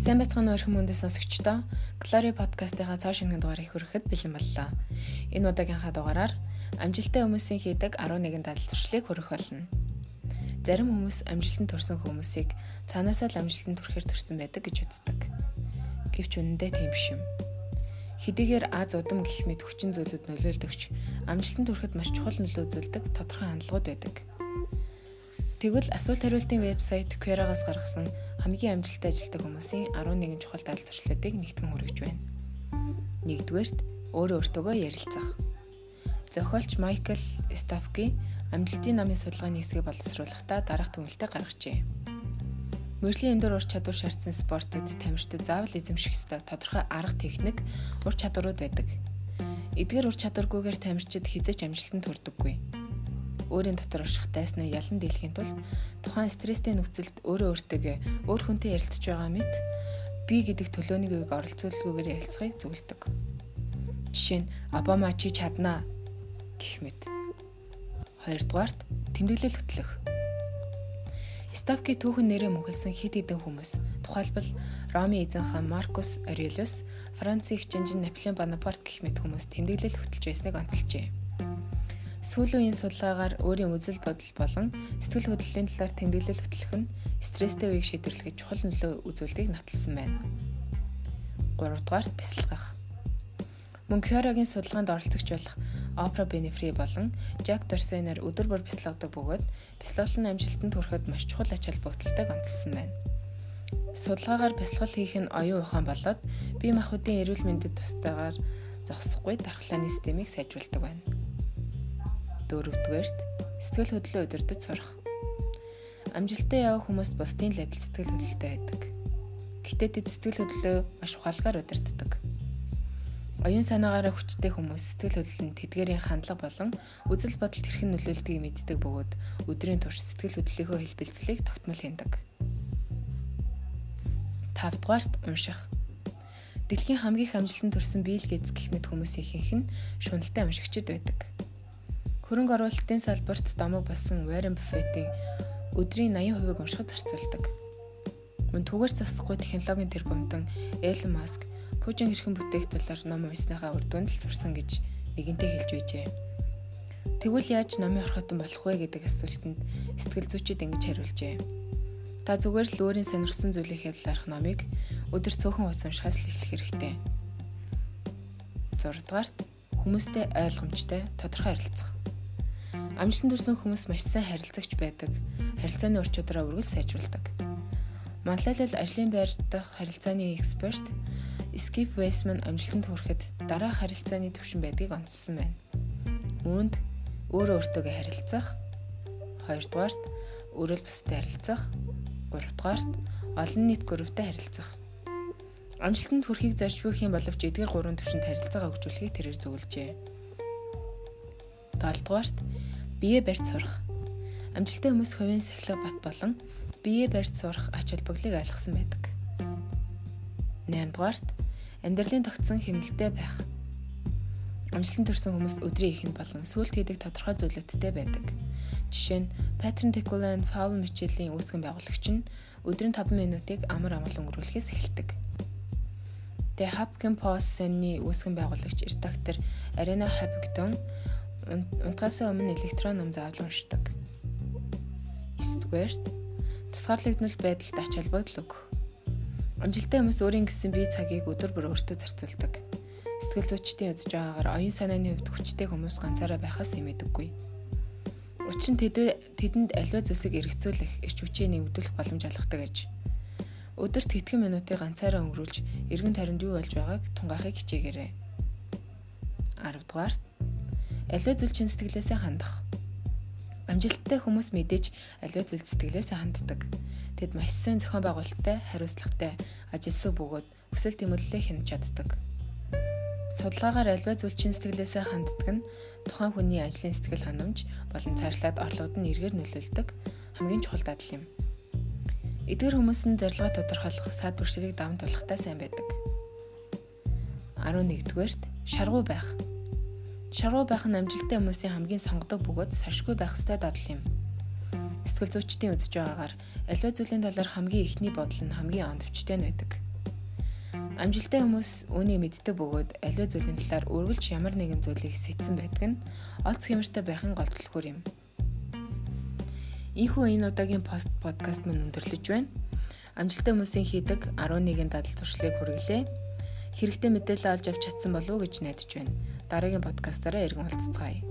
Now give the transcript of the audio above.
Сайн бацхан өрхөн мөндөд сонсогчдоо Glory podcast-ийн цааш шингэн дугаарыг хүрэхэд бэлэн боллоо. Энэ удаагийнхаа дугаараар амжилттай хүмүүсийн хийдэг 11 дадал зуршлыг хүргэх болно. Зарим хүмүүс амжилтанд хүрсэн хүмүүсийг цаанаасаа л амжилтанд хүрэхээр төрсэн байдаг гэж үздэг. Гэвч үнэндээ тийм биш юм. Хэдийгээр аз удам гих мэд хүчин зүйлүүд нөлөөлдөгч амжилтанд хүрэхэд маш чухал нөлөө үзүүлдэг тодорхой хандлагууд байдаг. Тэгвэл асуулт хариултын вебсайт Quora-гаас гаргасан хамгийн амжилттай ажилладаг хүмүүсийн 11 чухал дадал зуршлуудыг нэгтгэн хүргэж байна. Нэгдүгээрт өөрөө өөртөөгөө ярилцах. Зохиолч Майкл Стафки амжилтын намын судалгааны хэсгийг боловсруулахдаа дараах түнэлтэд гаргажээ. Мөрлийн өндөр ур чадвар шаардсан спортод тамирчдад заавал эзэмших ёстой тодорхой арга техник, ур чадварууд байдаг. Эдгээр ур чадваргүйгээр тамирчид хизэж амжилтанд хүрдэггүй өөрийн дотор орших дайснаа ялан дийлэхийн тулд тухайн стресстэй нөхцөлд өөрөө өөртөө өөр хүнтэй ярилцж байгаа мэт би гэдэг төлөөний үеийг оролцуулгүйгээр ярилцахыг зөвлөдөг. Жишээ нь Обама чи чаднаа гэх мэт. Хоёрдугаарт тэмдэглэл хөтлөх. Ставки түүхэн нэрээ мөнхөлсөн хид хідэн хүмүүс тухайлбал Роми эзэн хаан Маркус Аурелиус, Францын их жанжин Наполеон Бонапарт гэх мэт хүмүүс тэмдэглэл хөтлж байсныг онцолжээ. Сүүлийн үеийн судалгаагаар өөрийн үзэл бодол болон сэтгэл хөдлөлийн талаар тэмдэглэл хөтлөх нь стресстэй үеийг шийдвэрлэхэд чухал нөлөө үзүүлдэг нотолсон байна. 3 дугаарт бясалгах. Мөн Кёрогийн судалгаанд оролцогч болох Опра Бенефри болон Жак Дорсейнер өдөр бүр бясалгадаг бөгөөд бясалгал нь амжилтанд хүрэхэд маш чухал ач холбогдолтойг онцлсан байна. Судалгаагаар бясалгал хийх нь оюун ухаан болоод бие махбодын эрүүл мэндэд тустайгаар зогсохгүй дархлааны системийг сайжруулдаг байна дөрөвдүгээрт сэтгэл хөдлөлөө удирдах сурах. Амжилттай явах хүмүүст бусдын л адил сэтгэл хөдлөлтэй байдаг. Гэтэ тэд сэтгэл хөдлөлөө маш ухаалгаар удирддаг. Оюун санаагаараа хүчтэй хүмүүс сэтгэл хөдлөл нь тэдгэрийн хандлага болон үзэл бодолд хэрхэн нөлөөлдгийг мэддэг бөгөөд өдрийн турш сэтгэл хөдлөлийнхөө хэлбэлцлийг тогтмол хийндэг. 5 дугаарт унших. Дэлхийн хамгийн их амжилтанд хүрсэн Билл Гейтс гэх мэт хүмүүсийн ихэнх нь шуналтай уншигчид байдаг. Хөрөнгө оруулалтын салбарт домог болсон Warren Buffett-ийн өдрийн 80%-ийг уншихад зарцуулдаг. Мөн түгээр засахгүй технологийн тэр бомдон Elon Musk Пужин хэрхэн бүтээгдэхүүнээр ном унсныхаа үр дүнд л сурсан гэж нэгэнтээ хэлж байжээ. Тэгвэл яаж номын орхотон болох вэ гэдэг асуултанд сэтгэл зүйчид ингэж хариулжээ. Та зүгээр л өөрийн сонирхсан зүйлийг хязгаарах номыг өдөр цөөхөн ус уншихаас л эхлэх хэрэгтэй. 6 дугаарт хүмүүстэй ойлгомжтой тодорхой харилцах. Амжилтанд хүрсэн хүмүүс маш сайн харилцагч байдаг. Харилцааны ур чадвараа үргэлж сайжруулдаг. Монлайлал ажлын байр дахь харилцааны эксперт Skip Weisman амжилтанд хүрэхэд дараах харилцааны төвшин байдгийг онцлсан байна. Үүнд өөрөө өөртөөгөө харилцах, хоёрдугаарт өөрөө бусдад харилцах, гуравдугаарт олон нийт групптэй харилцах. Амжилтанд хүрэхийг зорж буй юм боловч эдгээр гурван төвшөнд харилцаагаа хөгжүүлэхийг тэрээр зөвлөжээ. 7 дугаарт бие барьж сурах. Амжилттай хүмүүс хувийн сахилга бат болон бие барьж сурах ач холбогдлыг ойлгосон байдаг. 8 дугаарт амьдралын тогтсон хэмнэлтэй байх. Амжилтанд хүрсэн хүмүүс өдрийн ихэнд болон сүүлд хийдэг тодорхой зүйлүүдтэй байдаг. Жишээ нь Патрин Текулан Паул Мичелийн үүсгэн байгуулагч нь өдрийн 5 минутыг амар амгалан өнгөрүүлэхээс эхэлдэг. The Hopkins Post-ны үүсгэн байгуулагч редактор Арена Хабигдон унтахаас өмнө электрон ном заавал уншдаг. 9-дүгээрт тусгаарлагдмал байдалд ач холбогдол өгөх. Амжилттай хүмүүс өөрийн гэсэн бие цагийг өдөр бүр өөртөө зарцуулдаг. Сэтгэл зүйчдийн үзэж байгаагаар оюун санааны хувьд хүчтэй хүмүүс ганцаараа байхаас эмээдэггүй. Учир нь тэдэнд аливаа зүйлсийг эргэцүүлэх, эрч хүчээ нэмэгдүүлэх боломж олгодог аж. Өдөрт хэдхэн минутыг ганцаараа өнгөрүүлж, эргэн тойронд юу болж байгааг тунгаахыг хичээгээрэй. 10 дугаарт аливаа зүйл чин сэтгэлээсээ хандах. Амжилттай хүмүүс мэдээж аливаа зүйл сэтгэлээсээ ханддаг. Тэд маш сайн зохион байгуулалттай, хариуцлагатай, ажилсаг бөгөөд хүсэл тэмүүллээ хянаж чаддаг. Судалгаагаар аливаа зүйл чин сэтгэлээсээ ханддаг нь тухайн хүний ажлын сэтгэл ханамж болон цаашлаад орлогод нь эргээр нөлөөлдөг хамгийн чухал дадал юм. Эдгээр хүмүүс нь зорилгоо тодорхойлох сад бүршгийг даван тулахтай сайн байдаг. 11-дүгээрт шаргуу байх. Шаргуу байх нь амжилттай хүмүүсийн хамгийн сонгодог бөгөөд сашгүй байх ёстой дадал юм. Сэтгэл зүйчдийн үзэж байгаагаар аливаа зүйлийн талаар хамгийн ихний бодол нь хамгийн ондөвчтэй нь байдаг. Амжилттай хүмүүс үүнийг мэддэг бөгөөд аливаа зүйлийн талаар үргэлж ямар нэгэн зүйлийг сэтсэн байдаг нь олц хэмэртэй байхын гол түлхүүр юм. Ийхүү энэ удаагийн пост подкаст мань өндөрлөж байна. Амжилттай хүмүүсийн хийдэг 11 дадал туршлыг хүргэлээ. Хэрэгтэй мэдээлэл олж авч чадсан болов уу гэж найдаж байна. Дараагийн подкастаараа иргэн уулзцгаая.